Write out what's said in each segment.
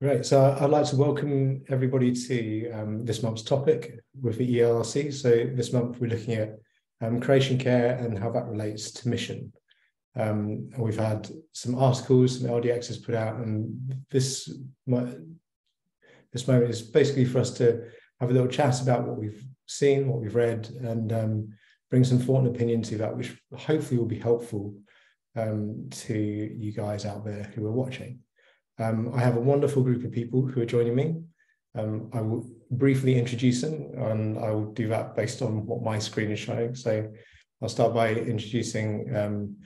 Great. So I'd like to welcome everybody to um, this month's topic with the ERC. So this month we're looking at um, creation care and how that relates to mission. Um, and we've had some articles, some LDX has put out, and this this moment is basically for us to have a little chat about what we've seen, what we've read, and um, bring some thought and opinion to that, which hopefully will be helpful um, to you guys out there who are watching. Um, I have a wonderful group of people who are joining me. Um, I will briefly introduce them and I will do that based on what my screen is showing. So I'll start by introducing um,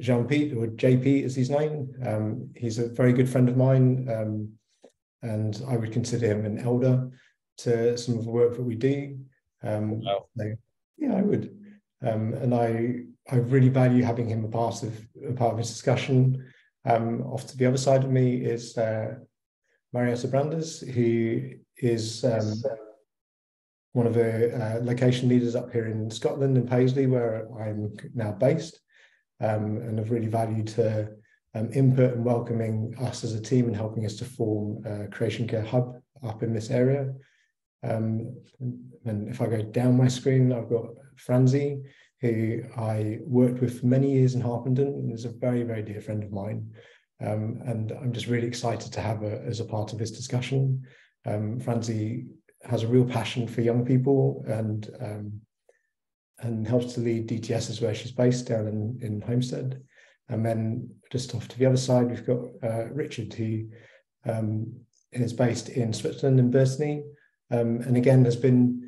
Jean-Pete, or JP as he's known. Um, he's a very good friend of mine um, and I would consider him an elder to some of the work that we do. Um, wow. so, yeah, I would. and I, I really value having him a part of a part of this discussion. Um, off to the other side of me is uh, Marietta Brandes, who is um, one of the uh, location leaders up here in Scotland, in Paisley, where I'm now based, um, and have really valued her um, input and welcoming us as a team and helping us to form a Creation Care Hub up in this area. Um, and if I go down my screen, I've got Franzi, who I worked with for many years in Harpenden and is a very, very dear friend of mine. Um, and I'm just really excited to have her as a part of this discussion. Um, Franzi has a real passion for young people and um, and helps to lead DTS where she's based down in, in Holmsted. And then just off to the other side, we've got uh, Richard, who um, is based in Switzerland in Burtigny. Um, and again, has been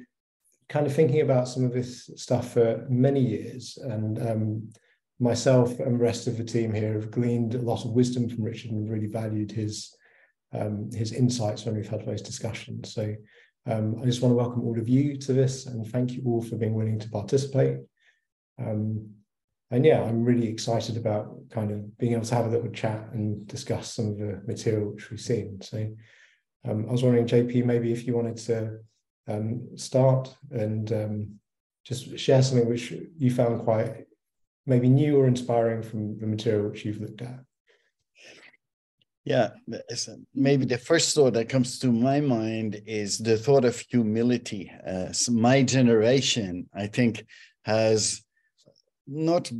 kind of thinking about some of this stuff for many years. And um, myself and the rest of the team here have gleaned a lot of wisdom from Richard and really valued his um, his insights when we've had those discussions. So um, I just want to welcome all of you to this and thank you all for being willing to participate. Um, and yeah, I'm really excited about kind of being able to have a little chat and discuss some of the material which we've seen. So um, I was wondering, JP, maybe if you wanted to um, start and um, just share something which you found quite maybe new or inspiring from the material which you've looked at. Yeah, maybe the first thought that comes to my mind is the thought of humility. Uh, so my generation, I think, has not,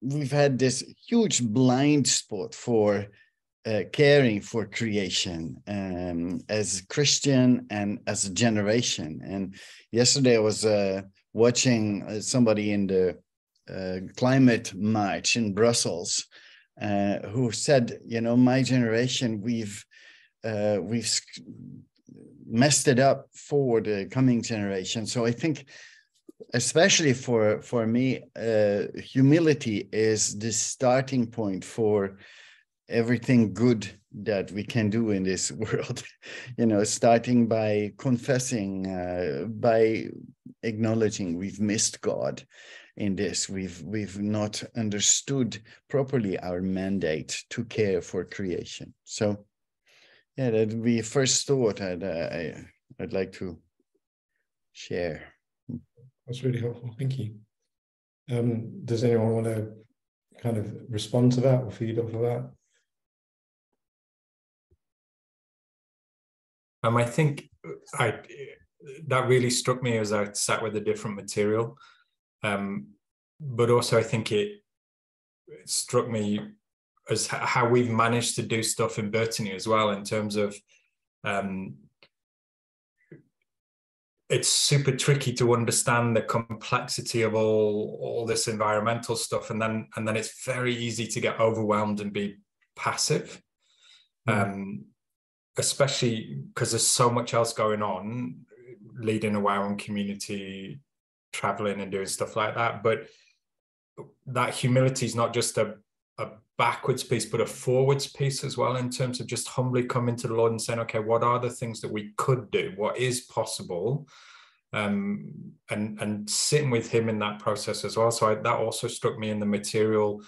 we've had this huge blind spot for uh, caring for creation um, as a Christian and as a generation. And yesterday I was uh, watching uh, somebody in the uh, climate march in Brussels uh, who said, you know, my generation, we've uh, we've messed it up for the coming generation. So I think especially for for me humility is the starting point for everything good that we can do in this world you know starting by confessing uh, by acknowledging we've missed god in this. We've we've not understood properly our mandate to care for creation. So yeah that we first thought i'd uh, i'd like to share. That's really helpful. Thank you. Um, does anyone want to kind of respond to that or feed off of that Um, I think I that really struck me as I sat with a different material, um, but also I think it, it struck me as how we've managed to do stuff in Burtigny as well in terms of um, it's super tricky to understand the complexity of all all this environmental stuff and then and then it's very easy to get overwhelmed and be passive mm. um, especially because there's so much else going on, leading a YWAM community, traveling and doing stuff like that. But that humility is not just a, a backwards piece, but a forwards piece as well, in terms of just humbly coming to the Lord and saying, okay, what are the things that we could do? What is possible? Um, and and sitting with him in that process as well. So I, that also struck me in the material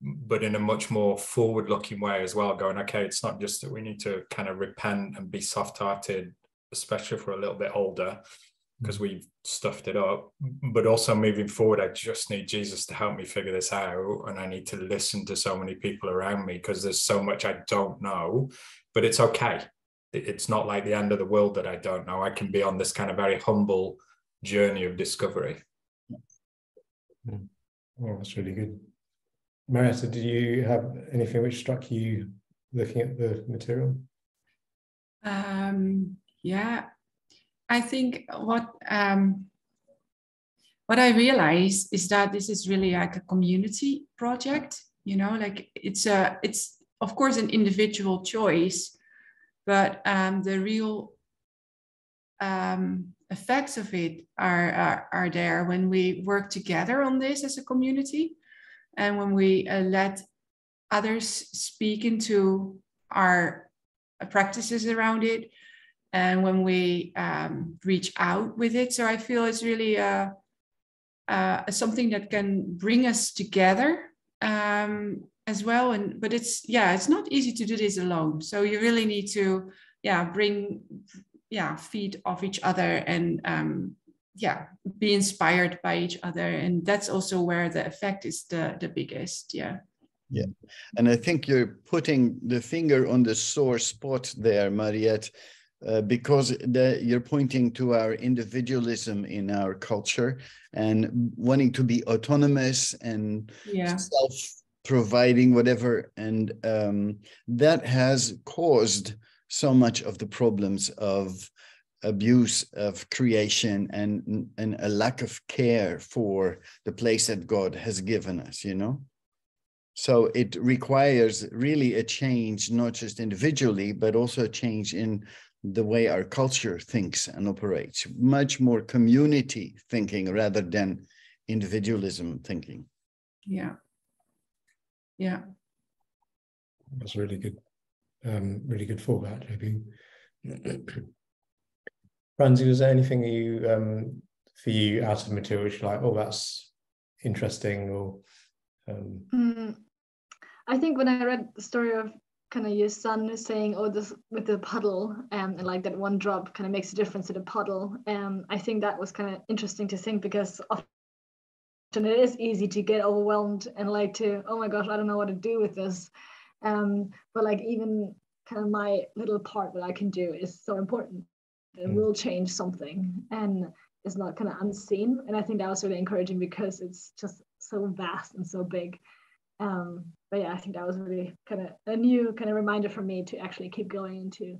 but in a much more forward looking way as well going okay it's not just that we need to kind of repent and be soft hearted especially for a little bit older because we've stuffed it up. But also moving forward, I just need Jesus to help me figure this out. And I need to listen to so many people around me because there's so much I don't know. But it's okay. It's not like the end of the world that I don't know. I can be on this kind of very humble journey of discovery. Mm. Oh, that's really good. Marietta, did you have anything which struck you looking at the material? Um, yeah, I think what um, what I realize is that this is really like a community project. You know, like it's a it's of course an individual choice, but um, the real um, effects of it are, are, are there when we work together on this as a community, and when we uh, let others speak into our practices around it and when we um, reach out with it. So I feel it's really a, a something that can bring us together um, as well. And but it's yeah, it's not easy to do this alone. So you really need to yeah bring yeah feed off each other and um, yeah be inspired by each other. And that's also where the effect is the the biggest. Yeah. Yeah. And I think you're putting the finger on the sore spot there, Mariette, uh, because the, you're pointing to our individualism in our culture and wanting to be autonomous and yeah. self providing whatever and um, that has caused so much of the problems of abuse of creation and and a lack of care for the place that god has given us you know so it requires really a change not just individually but also a change in the way our culture thinks and operates, much more community thinking rather than individualism thinking. Yeah. Yeah. That's really good. Um, really good fallback, JP. Franzi, was there anything you um, for you out of material which you like, oh, that's interesting or um... mm, I think when I read the story of kind of your son saying, oh, this with the puddle, um, and like that one drop kind of makes a difference to the puddle. Um, I think that was kind of interesting to think because often it is easy to get overwhelmed and like to, oh my gosh, I don't know what to do with this. Um, but like even kind of my little part that I can do is so important. It mm. will change something and it's not kind of unseen. And I think that was really encouraging because it's just so vast and so big um, but yeah, I think that was really kind of a new kind of reminder for me to actually keep going and to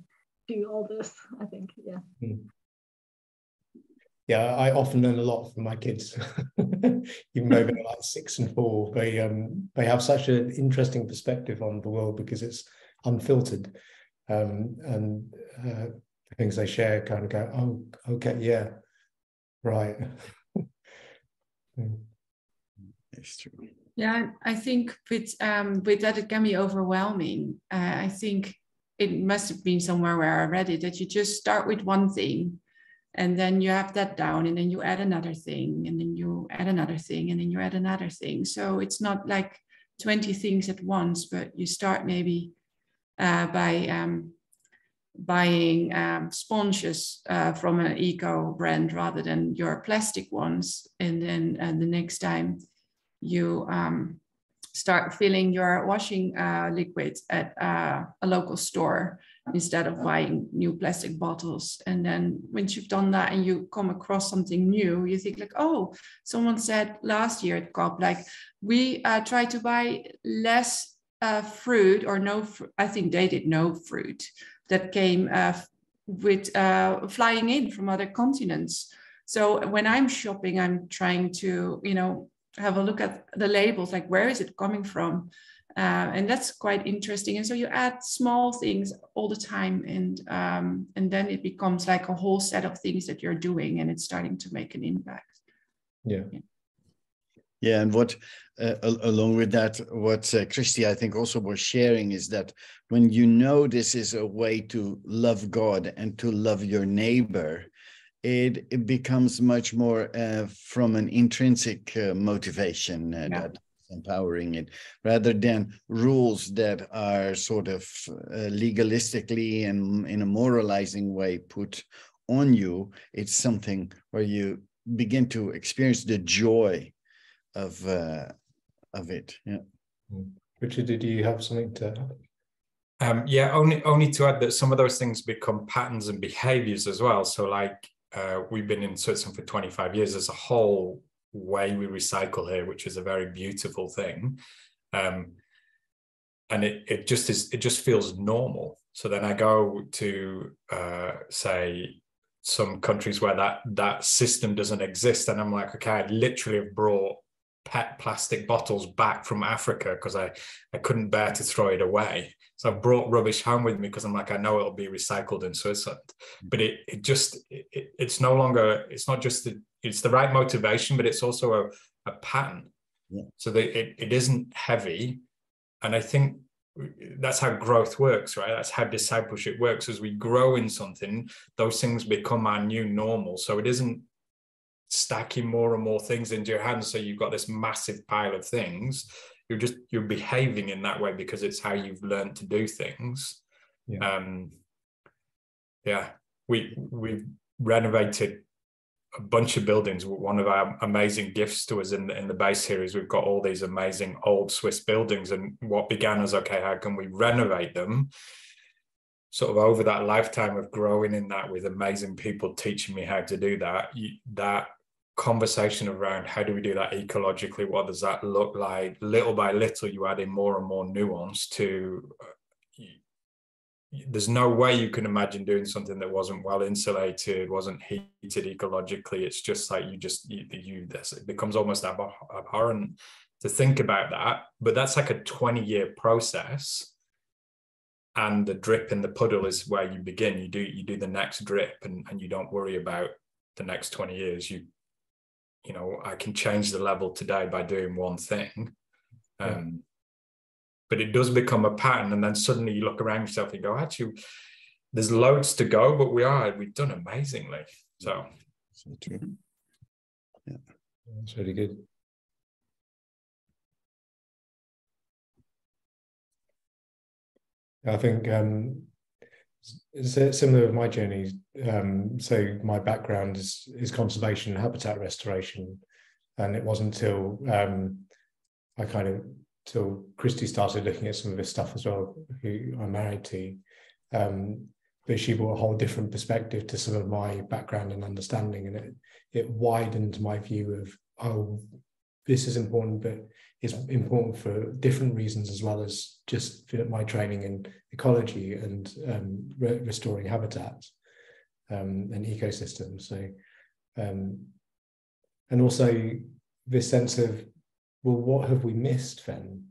do all this. I think, yeah. Mm. Yeah, I often learn a lot from my kids, even though they're like six and four. They um they have such an interesting perspective on the world because it's unfiltered, um, and uh, the things they share kind of go, oh, okay, yeah, right. It's true. Yeah, I think with um, with that it can be overwhelming. Uh, I think it must have been somewhere where I read it that you just start with one thing, and then you have that down, and then you add another thing, and then you add another thing, and then you add another thing. So it's not like twenty things at once, but you start maybe uh, by um, buying um, sponges uh, from an eco brand rather than your plastic ones, and then uh, the next time you um, start filling your washing uh, liquids at uh, a local store instead of buying new plastic bottles. And then once you've done that and you come across something new, you think like, oh, someone said last year at COP, like we uh, try to buy less uh, fruit or no, fr- I think they did no fruit that came uh, with uh, flying in from other continents. So when I'm shopping, I'm trying to, you know, have a look at the labels, like where is it coming from? Uh, and that's quite interesting. And so you add small things all the time, and um, and then it becomes like a whole set of things that you're doing, and it's starting to make an impact. Yeah. Yeah, and what uh, along with that, what uh, Christy I think also was sharing is that when you know this is a way to love God and to love your neighbor, it, it becomes much more uh, from an intrinsic uh, motivation uh, yeah. that's empowering it rather than rules that are sort of uh, legalistically and in a moralizing way put on you. It's something where you begin to experience the joy of uh, of it. Yeah. Mm. Richard, did you have something to add? Um, yeah, only only to add that some of those things become patterns and behaviors as well. So, like uh, we've been in Switzerland for 25 years. There's a whole way we recycle here, which is a very beautiful thing. Um, and it it just is it just feels normal. So then I go to uh, say some countries where that that system doesn't exist, and I'm like, okay, I literally have brought pet plastic bottles back from Africa because I I couldn't bear to throw it away. So I brought rubbish home with me because I'm like, I know it'll be recycled in Switzerland. Mm. But it it just it, it's no longer it's not just the, it's the right motivation, but it's also a, a pattern. Yeah. So that it, it isn't heavy. And I think that's how growth works, right? That's how discipleship works. As we grow in something, those things become our new normal. So it isn't stacking more and more things into your hands. So you've got this massive pile of things. You're just you're behaving in that way because it's how you've learned to do things. Yeah. Um, yeah. We we renovated a bunch of buildings. One of our amazing gifts to us in the, in the base here is we've got all these amazing old Swiss buildings. And what began as, okay, how can we renovate them? Sort of over that lifetime of growing in that with amazing people teaching me how to do that, that conversation around how do we do that ecologically? What does that look like? Little by little, you add in more and more nuance to uh, there's no way you can imagine doing something that wasn't well insulated, wasn't heated ecologically. It's just like you just you, you this it becomes almost abhorrent to think about that. But that's like a 20 year process. And the drip in the puddle is where you begin. You do you do the next drip and, and you don't worry about the next 20 years. You you know, I can change the level today by doing one thing. Um, but it does become a pattern and then suddenly you look around yourself and go actually there's loads to go but we are we've done amazingly. So. So true. Yeah. That's really good. I think um, it's similar with my journey. Um, so my background is, is conservation, and habitat restoration, and it wasn't until um, I kind of till Christy started looking at some of this stuff as well, who I'm married to. Um, but she brought a whole different perspective to some of my background and understanding, and it it widened my view of oh, this is important, but it's important for different reasons as well as just my training in ecology and um, re- restoring habitats um, and ecosystems. So, um, and also this sense of well, what have we missed then?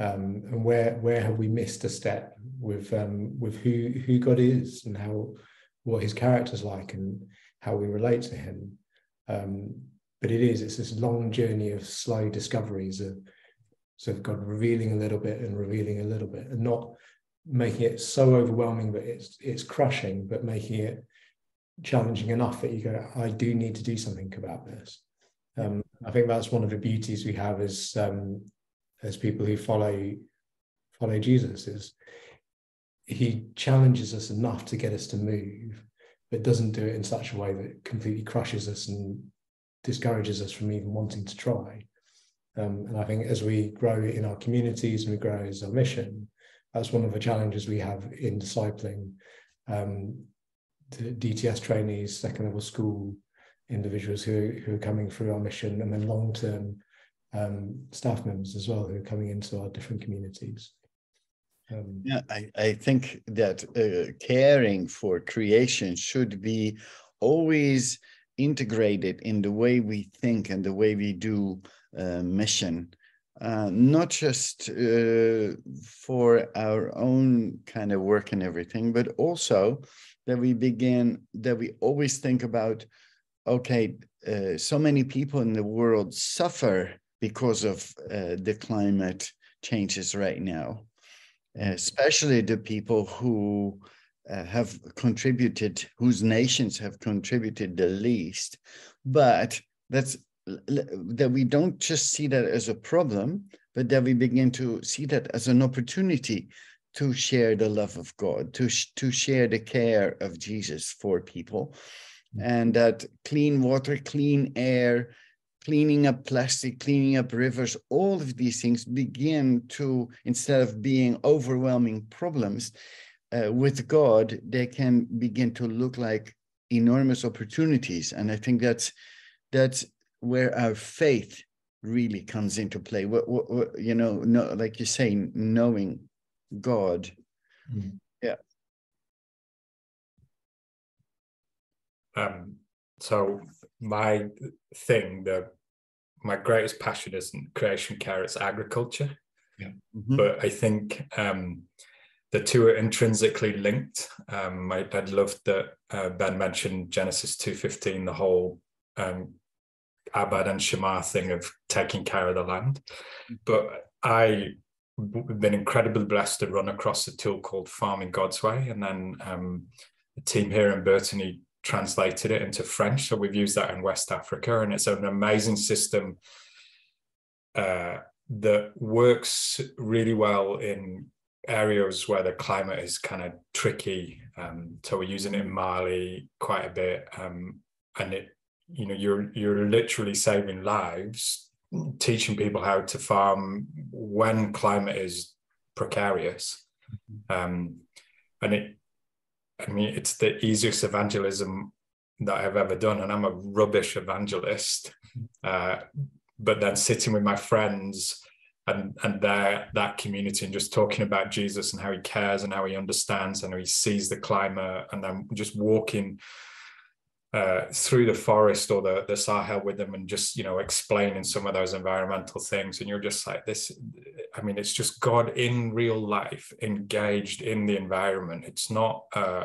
Um, and where where have we missed a step with um, with who who God is and how what His character's like and how we relate to Him. Um, but it is it's this long journey of slow discoveries of sort of God revealing a little bit and revealing a little bit, and not making it so overwhelming that it's it's crushing, but making it challenging enough that you go, I do need to do something about this. Um, I think that's one of the beauties we have as um, as people who follow follow Jesus is he challenges us enough to get us to move, but doesn't do it in such a way that completely crushes us and discourages us from even wanting to try. Um, and I think as we grow in our communities and we grow as our mission, that's one of the challenges we have in discipling um, the DTS trainees, second level school individuals who, who are coming through our mission and then long-term um, staff members as well who are coming into our different communities. Um, yeah, I, I think that uh, caring for creation should be always integrated in the way we think and the way we do uh, mission. Uh, not just uh, for our own kind of work and everything, but also that we begin, that we always think about okay, uh, so many people in the world suffer because of uh, the climate changes right now, especially the people who uh, have contributed, whose nations have contributed the least. But that's that we don't just see that as a problem, but that we begin to see that as an opportunity to share the love of God, to, to share the care of Jesus for people. Mm-hmm. And that clean water, clean air, cleaning up plastic, cleaning up rivers, all of these things begin to, instead of being overwhelming problems uh, with God, they can begin to look like enormous opportunities. And I think that's that's where our faith really comes into play. What, what, what you know, no, like you say, knowing God. Mm. Yeah. Um, so my thing, the my greatest passion isn't creation care; it's agriculture. Yeah. Mm-hmm. But I think um, the two are intrinsically linked. Um, I, would love that uh, Ben mentioned Genesis two fifteen, the whole um, Abad and Shamar thing of taking care of the land. Mm. But I have been incredibly blessed to run across a tool called Farming God's Way, and then um, the team here in Burtigny translated it into French. So we've used that in West Africa, and it's an amazing system uh, that works really well in areas where the climate is kind of tricky. Um, so we're using it in Mali quite a bit, um, and it, you know, you're you're literally saving lives, teaching people how to farm when climate is precarious, mm-hmm. um, and it I mean, it's the easiest evangelism that I've ever done, and I'm a rubbish evangelist. Uh, but then sitting with my friends and and their that community and just talking about Jesus and how he cares and how he understands and how he sees the climber and then just walking uh, through the forest or the the Sahel with them and just you know explaining some of those environmental things, and you're just like this. I mean, it's just God in real life, engaged in the environment. It's not uh,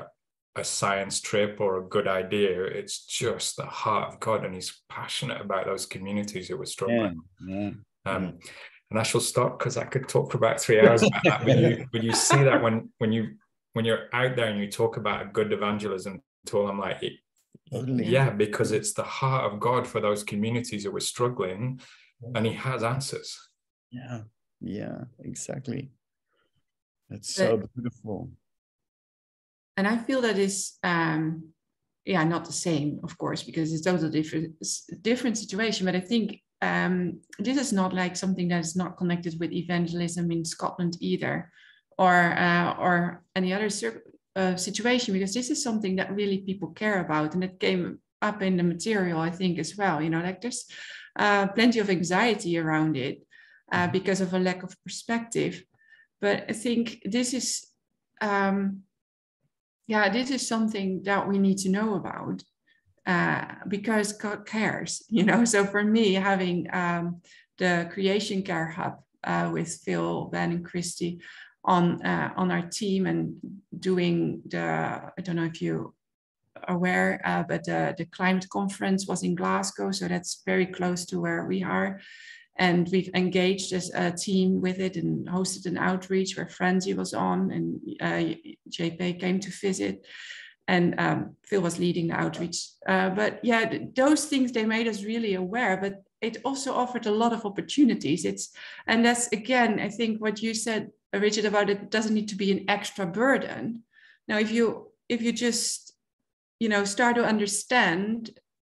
a science trip or a good idea. It's just the heart of God, and He's passionate about those communities who were struggling. Yeah, yeah, um, and I shall stop because I could talk for about three hours about that. When you when you see that when when you when you're out there and you talk about a good evangelism tool, I'm like, yeah, because it's the heart of God for those communities who were struggling, and He has answers. Yeah, yeah, exactly. That's so but, beautiful. And I feel that is, um, yeah, not the same, of course, because it's totally different, different situation. But I think um, this is not like something that is not connected with evangelism in Scotland either, or uh, or any other uh, situation, because this is something that really people care about, and it came up in the material, I think, as well. You know, like there's uh, plenty of anxiety around it uh, mm-hmm. because of a lack of perspective. But I think this is, um, yeah, this is something that we need to know about uh, because God cares, you know. So for me, having um, the Creation Care Hub uh, with Phil, Ben, and Christy on uh, on our team and doing the I don't know if you are aware, uh, but the, the climate conference was in Glasgow, so that's very close to where we are. And we've engaged as a team with it and hosted an outreach where Franzi was on and uh, JP came to visit and um, Phil was leading the outreach. Uh, but yeah, those things they made us really aware. But it also offered a lot of opportunities. It's and that's again, I think what you said, Richard, about it doesn't need to be an extra burden. Now, if you if you just you know start to understand,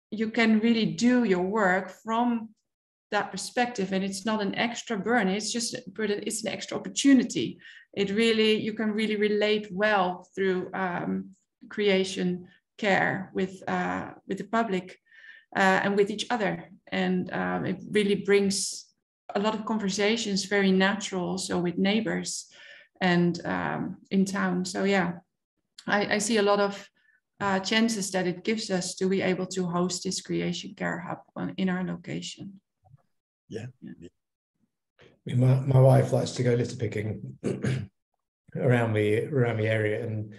you can really do your work from that perspective and it's not an extra burden it's just it's an extra opportunity it really you can really relate well through um, creation care with uh, with the public uh, and with each other. And um, it really brings a lot of conversations very natural also with neighbors and um, in town. So yeah I, I, see a lot of uh, chances that it gives us to be able to host this creation care hub on, in our location. Yeah, yeah. My, my wife likes to go litter picking around the around the area and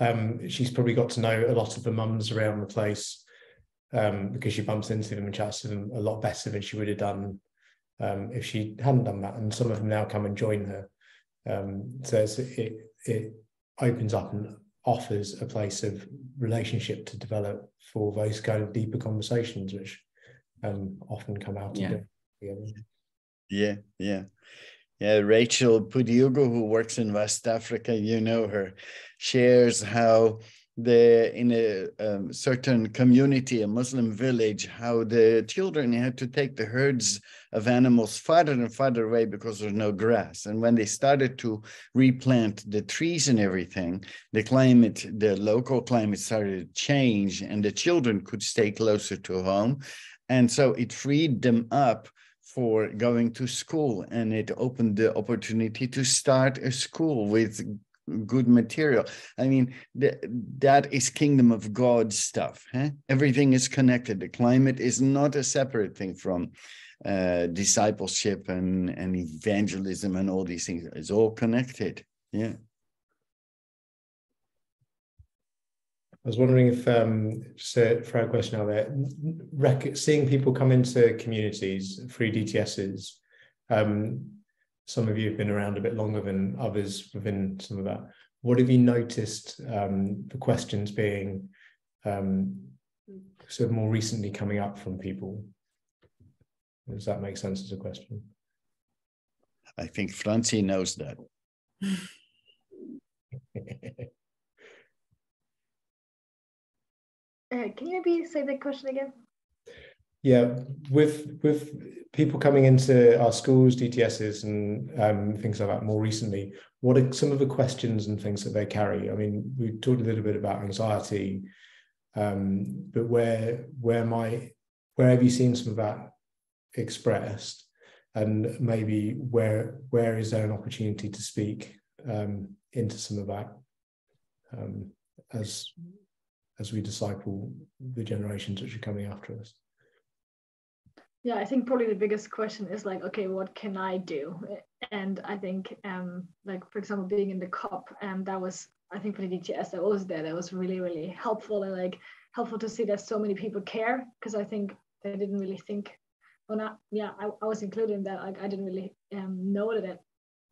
um, she's probably got to know a lot of the mums around the place um, because she bumps into them and chats to them a lot better than she would have done um, if she hadn't done that. And some of them now come and join her. Um, so it it opens up and offers a place of relationship to develop for those kind of deeper conversations, which um, often come out yeah. together. Yeah, yeah, Yeah, Rachel Pudiugo, who works in West Africa, you know her, shares how the in a um, certain community, a Muslim village, how the children had to take the herds of animals farther and farther away because there's no grass. And when they started to replant the trees and everything, the climate, the local climate started to change, and the children could stay closer to home. And so it freed them up for going to school and it opened the opportunity to start a school with good material. I mean, th- that is kingdom of God stuff. Huh? Everything is connected. The climate is not a separate thing from uh, discipleship and, and evangelism and all these things. It's all connected. Yeah. I was wondering if, um, just a, for a question out there, rec- seeing people come into communities through DTSs, um, some of you have been around a bit longer than others within some of that. What have you noticed um, the questions being um, sort of more recently coming up from people? Does that make sense as a question? I think Franzi knows that. Uh, can you maybe say the question again? Yeah, with with people coming into our schools, DTSs, and um, things like that more recently, what are some of the questions and things that they carry? I mean, we talked a little bit about anxiety, um, but where where might where have you seen some of that expressed, and maybe where where is there an opportunity to speak um, into some of that um, as as we disciple the generations which are coming after us? yeah i think probably the biggest question is like okay what can i do? And i think um like for example being in the cop um that was i think for the dts that was there. That was really really helpful and like helpful to see that so many people care because i think they didn't really think well not yeah i, I was included in that like i didn't really um know that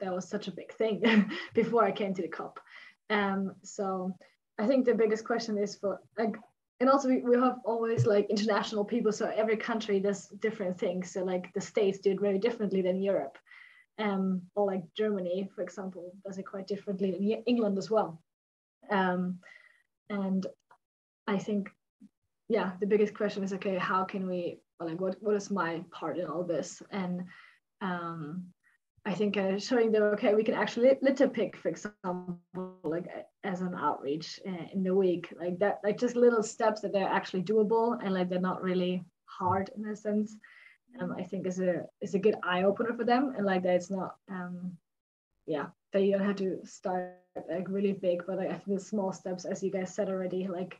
that was such a big thing before i came to the cop. Um so i think the biggest question is for like and also we, we have always like international people so every country does different things. So like the states do it very differently than europe. Um, or like germany for example does it quite differently than england as well. Um, and i think yeah the biggest question is okay how can we like what, what is my part in all this? And um, I think uh, showing them, okay, we can actually litter pick, for example, like as an outreach uh, in the week, like that, like just little steps that they're actually doable and like they're not really hard in a sense. Um, I think is a is a good eye opener for them, and like that it's not, um, yeah, that you don't have to start like really big, but like I think the small steps, as you guys said already, like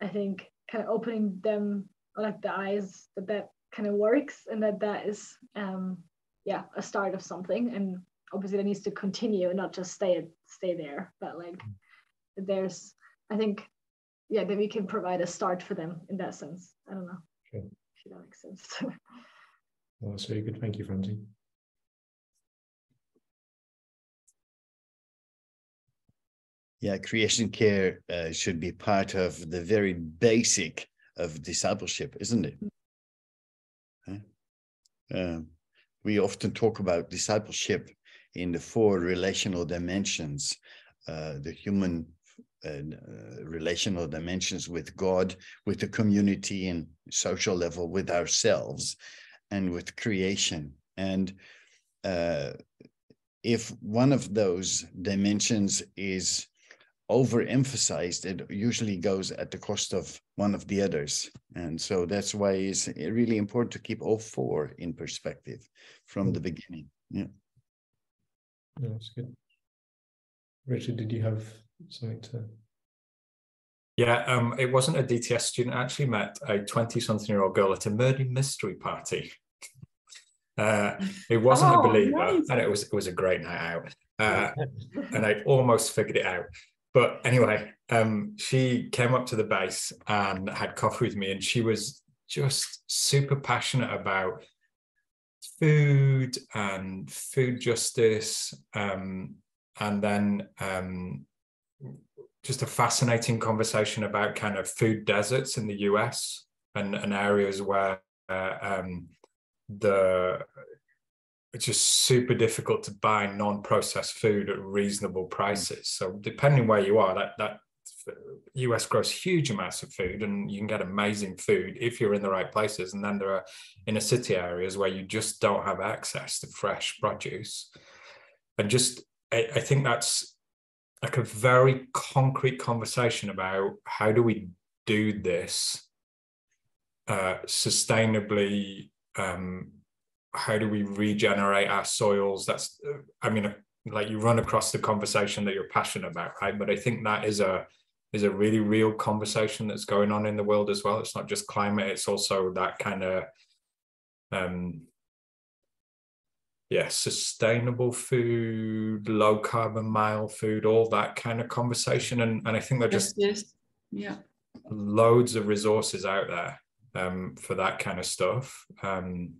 I think kind of opening them like the eyes that that kind of works, and that that is um yeah a start of something. And obviously that needs to continue and not just stay stay there. But like there's i think yeah that we can provide a start for them in that sense. I don't know sure. if that makes sense. Well that's very good. Thank you Franzi. Yeah creation care uh, should be part of the very basic of discipleship isn't it? Mm. huh? um, we often talk about discipleship in the four relational dimensions uh, the human uh, relational dimensions with God, with the community and social level, with ourselves, and with creation. And uh, if one of those dimensions is overemphasized, it usually goes at the cost of one of the others. And so that's why it's really important to keep all four in perspective from the beginning. Yeah. yeah that's good. Richard, did you have something to? Yeah, um, it wasn't a DTS student. I actually met a 20 something year old girl at a murder mystery party. Uh, it wasn't oh, a believer, nice. and it was it was a great night out. Uh, and I almost figured it out. But anyway, um, she came up to the base and had coffee with me, and she was just super passionate about food and food justice, um, and then um, just a fascinating conversation about kind of food deserts in the US and, and areas where uh, um, the it's just super difficult to buy non-processed food at reasonable prices. So depending where you are, that that US grows huge amounts of food and you can get amazing food if you're in the right places. And then there are inner city areas where you just don't have access to fresh produce. And just, I, I think that's like a very concrete conversation about how do we do this uh, sustainably? Um, how do we regenerate our soils? That's, I mean, like you run across the conversation that you're passionate about, right? But I think that is a is a really real conversation that's going on in the world as well. It's not just climate; it's also that kind of um, yeah, sustainable food, low carbon mile food, all that kind of conversation. And, and I think they're just yes, yes. yeah loads of resources out there um, for that kind of stuff. Um,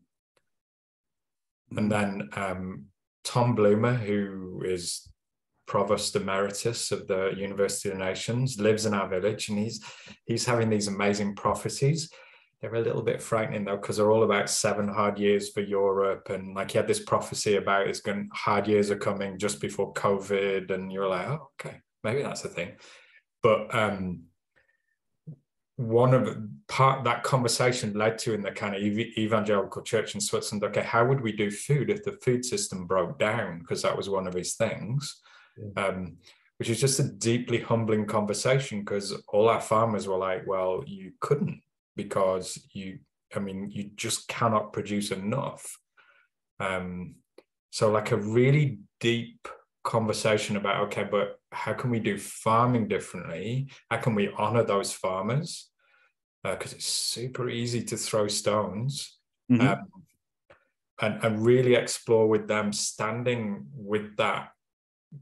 and then um, Tom Bloomer, who is provost emeritus of the University of the Nations, lives in our village, and he's he's having these amazing prophecies. They're a little bit frightening though because they're all about seven hard years for Europe and like he had this prophecy about it's going hard years are coming just before COVID and you're like oh okay maybe that's a thing. But um one of part that conversation led to in the kind of evangelical church in Switzerland okay how would we do food if the food system broke down? Because that was one of his things. Yeah. um which is just a deeply humbling conversation because all our farmers were like well you couldn't because you i mean you just cannot produce enough. Um so like a really deep conversation about okay but how can we do farming differently how can we honor those farmers because uh, it's super easy to throw stones mm-hmm. um, and, and really explore with them standing with that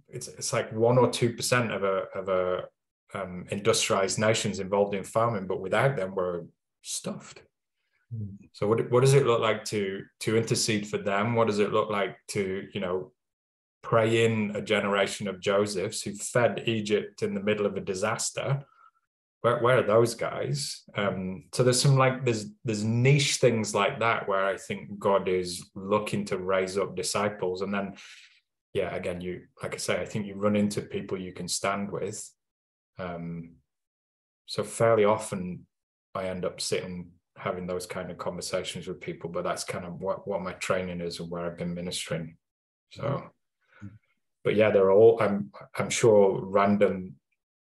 it's, it's like one or two percent of a of a um, industrialized nations involved in farming but without them we're stuffed. Hmm. So what, what does it look like to to intercede for them? What does it look like to, you know, pray in a generation of Josephs who fed Egypt in the middle of a disaster? Where, where are those guys? Um, so there's some like there's there's niche things like that where I think God is looking to raise up disciples. And then yeah, again, you like I say, I think you run into people you can stand with. Um, so fairly often I end up sitting having those kind of conversations with people, but that's kind of what, what my training is and where I've been ministering. So. But yeah, they're all, I'm, I'm sure random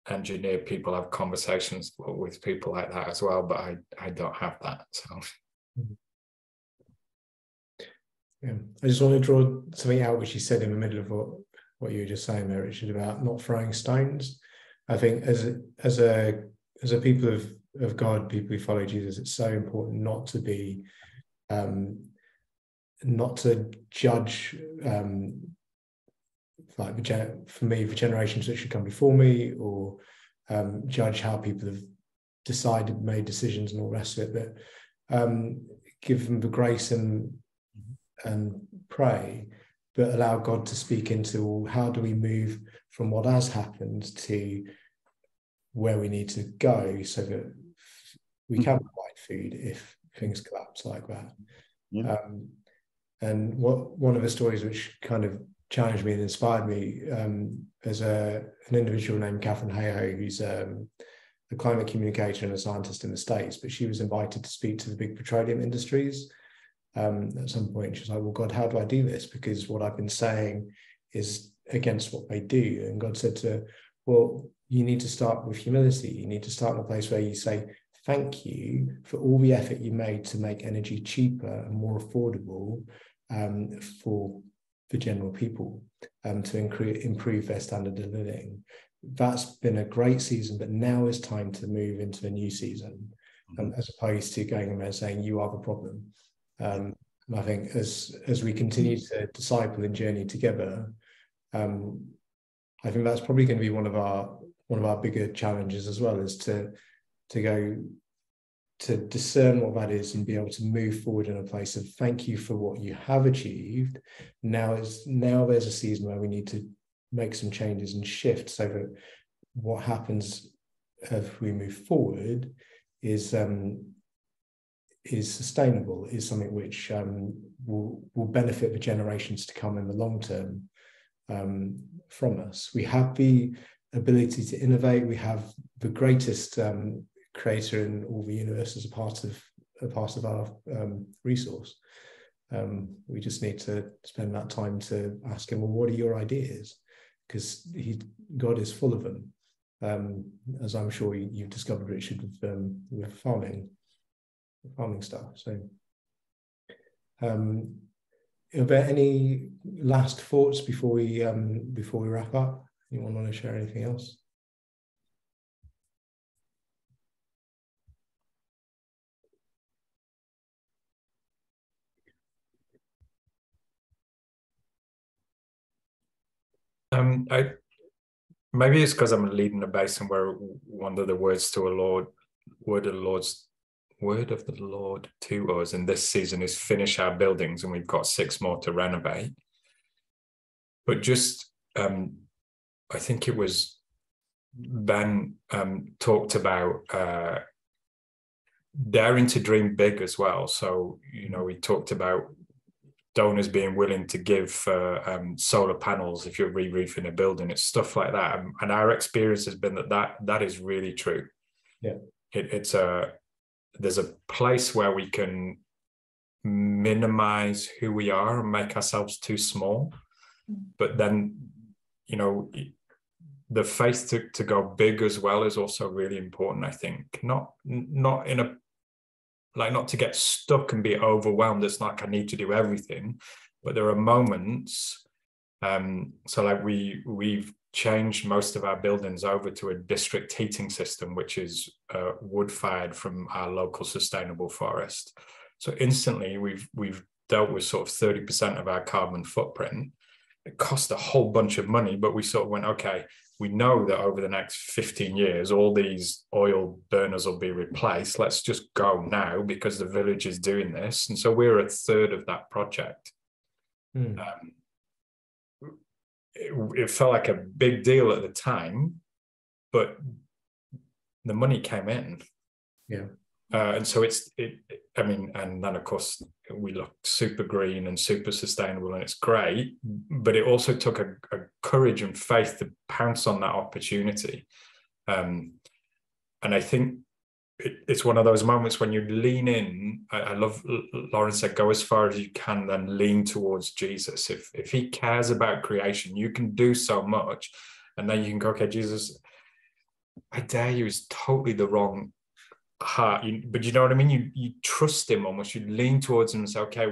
engineer people have conversations with people like that as well, but I, I don't have that. So. Yeah. I just want to draw something out which you said in the middle of what, what you were just saying there, Richard, about not throwing stones. I think as a, as a as a people of of God, people who follow Jesus, it's so important not to be, um, not to judge, um, like for me, for generations that should come before me, or um, judge how people have decided, made decisions, and all the rest of it. But um, give them the grace and and pray, but allow God to speak into well, how do we move from what has happened to where we need to go so that we can provide food if things collapse like that. Yeah. Um, and what one of the stories which kind of challenged me and inspired me um, as a an individual named Katharine Hayhoe, who's um, a climate communicator and a scientist in the States, but she was invited to speak to the big petroleum industries. Um, at some point, she's like, "Well, God, how do I do this? Because what I've been saying is against what they do." And God said to her, "Well, you need to start with humility. You need to start in a place where you say, thank you for all the effort you made to make energy cheaper and more affordable um, for the general people um, to incre- improve their standard of living. That's been a great season, but now is time to move into a new season, um, as opposed to going in there saying you are the problem. Um, and I think as as we continue to disciple and journey together, um, I think that's probably going to be one of our one of our bigger challenges as well, is to to go to discern what that is and be able to move forward in a place of thank you for what you have achieved. Now is now there's a season where we need to make some changes and shift so that what happens as we move forward is um, is sustainable is something which um, will will benefit the generations to come in the long term um, from us. We have the ability to innovate. We have the greatest um, creator in all the universe as a part of a part of our um, resource. Um, we just need to spend that time to ask him, well, what are your ideas? Because he God is full of them, um, as I'm sure you, have discovered, Richard, with, um, with farming, farming stuff. So, um, are there any last thoughts before we um, before we wrap up? Anyone want to share anything else? Um, I maybe it's because I'm leading a basin where one of the words to a Lord, word of the Lord's word of the Lord to us in this season is finish our buildings, and we've got six more to renovate. But just, um, I think it was Ben um, talked about uh, daring to dream big as well. So you know, we talked about donors being willing to give uh, um, solar panels if you're re-roofing a building. It's stuff like that, and, and our experience has been that that that is really true. Yeah, it, it's a there's a place where we can minimize who we are and make ourselves too small, mm. but then you know the faith to, to go big as well is also really important i think not not in a like not to get stuck and be overwhelmed it's like i need to do everything. But there are moments um so like we we've changed most of our buildings over to a district heating system which is uh, wood fired from our local sustainable forest. So instantly we've we've dealt with sort of 30% of our carbon footprint. It cost a whole bunch of money but we sort of went okay we know that over the next 15 years, all these oil burners will be replaced. Let's just go now because the village is doing this. And so we're a third of that project. Mm. Um, it, it, felt like a big deal at the time, but the money came in. Yeah. Uh, and so it's, it, I mean, and then of course we look super green and super sustainable and it's great, but it also took a, a courage and faith to pounce on that opportunity. Um, and I think it, it's one of those moments when you lean in. I, I love Lauren said, go as far as you can, then lean towards Jesus. If if he cares about creation, you can do so much. And then you can go, okay, Jesus, I dare you is totally the wrong heart. You, but you know what I mean? You you trust him almost. You lean towards him and say, okay,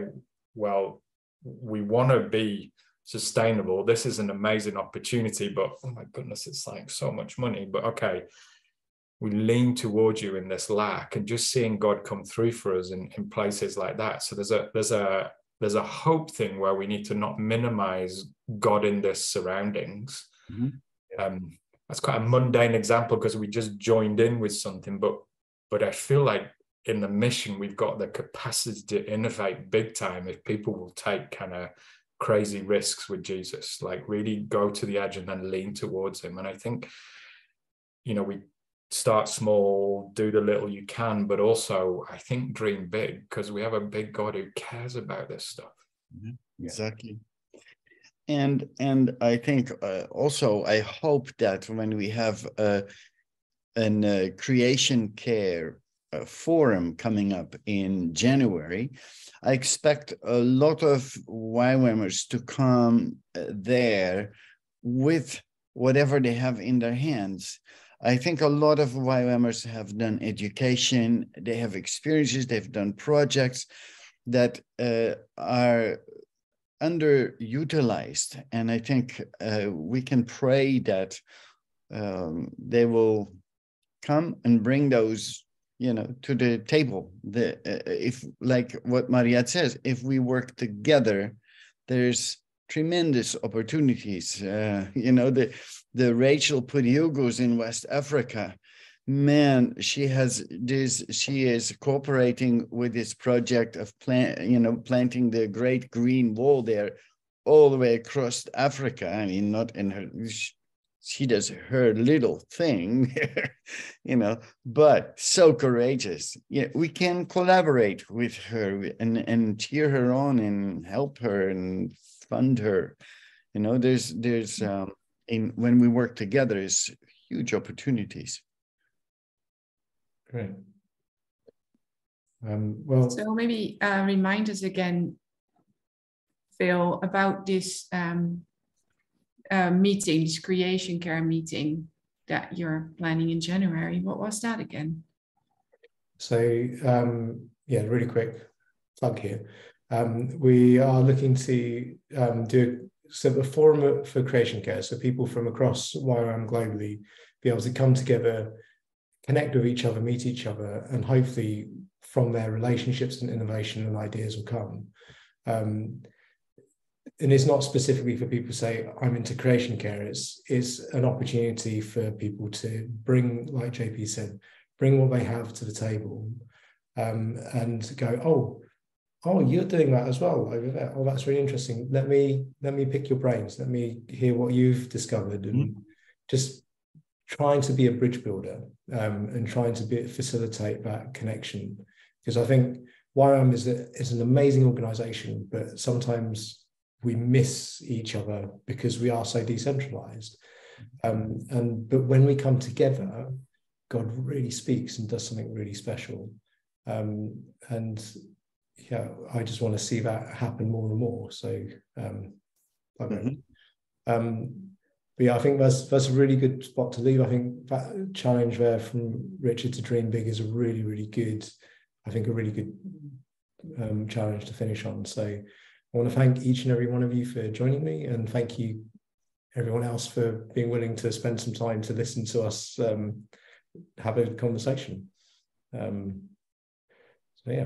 well, we want to be sustainable. This is an amazing opportunity, but oh my goodness, it's like so much money. But okay, we lean towards you in this lack and just seeing God come through for us in, in places like that. So there's a there's a there's a hope thing where we need to not minimize God in this surroundings. Mm-hmm. Um, that's quite a mundane example because we just joined in with something, but but I feel like in the mission, we've got the capacity to innovate big time if people will take kind of crazy risks with Jesus, like really go to the edge and then lean towards him. And I think, you know, we start small, do the little you can, but also I think dream big because we have a big God who cares about this stuff. Mm-hmm. Exactly. And and I think uh, also I hope that when we have uh, an uh, creation care uh, forum coming up in January. I expect a lot of YWAMers to come uh, there with whatever they have in their hands. I think a lot of YWAMers have done education, they have experiences, they've done projects that uh, are underutilized. And I think uh, we can pray that um, they will come and bring those you know to the table. The uh, if like what Mariette says if we work together there's tremendous opportunities. Uh, you know the the Rachel Pudiugos in West Africa man she has this she is cooperating with this project of plant you know planting the great green wall there all the way across Africa. I mean not in her she does her little thing, you know, but so courageous. Yeah, we can collaborate with her and, and cheer her on and help her and fund her. You know, there's there's um in when we work together is huge opportunities. Great. Um, well, so maybe uh, remind us again, Phil, about this um, uh, meeting, this creation care meeting that you're planning in January. What was that again? So um, yeah, really quick plug here. Um, we are looking to um, do so a forum for creation care, so people from across YWAM globally be able to come together, connect with each other, meet each other, and hopefully from their relationships and innovation and ideas will come. Um, and it's not specifically for people to say I'm into creation care. It's it's an opportunity for people to bring, like JP said, bring what they have to the table, um, and go, oh, oh, you're doing that as well over there. Oh, that's really interesting. Let me let me pick your brains. Let me hear what you've discovered, and mm-hmm. just trying to be a bridge builder um, and trying to be, facilitate that connection. Because I think YWAM is a, is an amazing organization, but sometimes we miss each other because we are so decentralized. Um, and but when we come together, God really speaks and does something really special. Um, and yeah, I just want to see that happen more and more. So, um, mm-hmm. um, but yeah, I think that's that's a really good spot to leave. I think that challenge there from Richard to dream big is a really, really good. I think a really good um, challenge to finish on. So, I want to thank each and every one of you for joining me, and thank you everyone else for being willing to spend some time to listen to us um, have a conversation. Um, so yeah.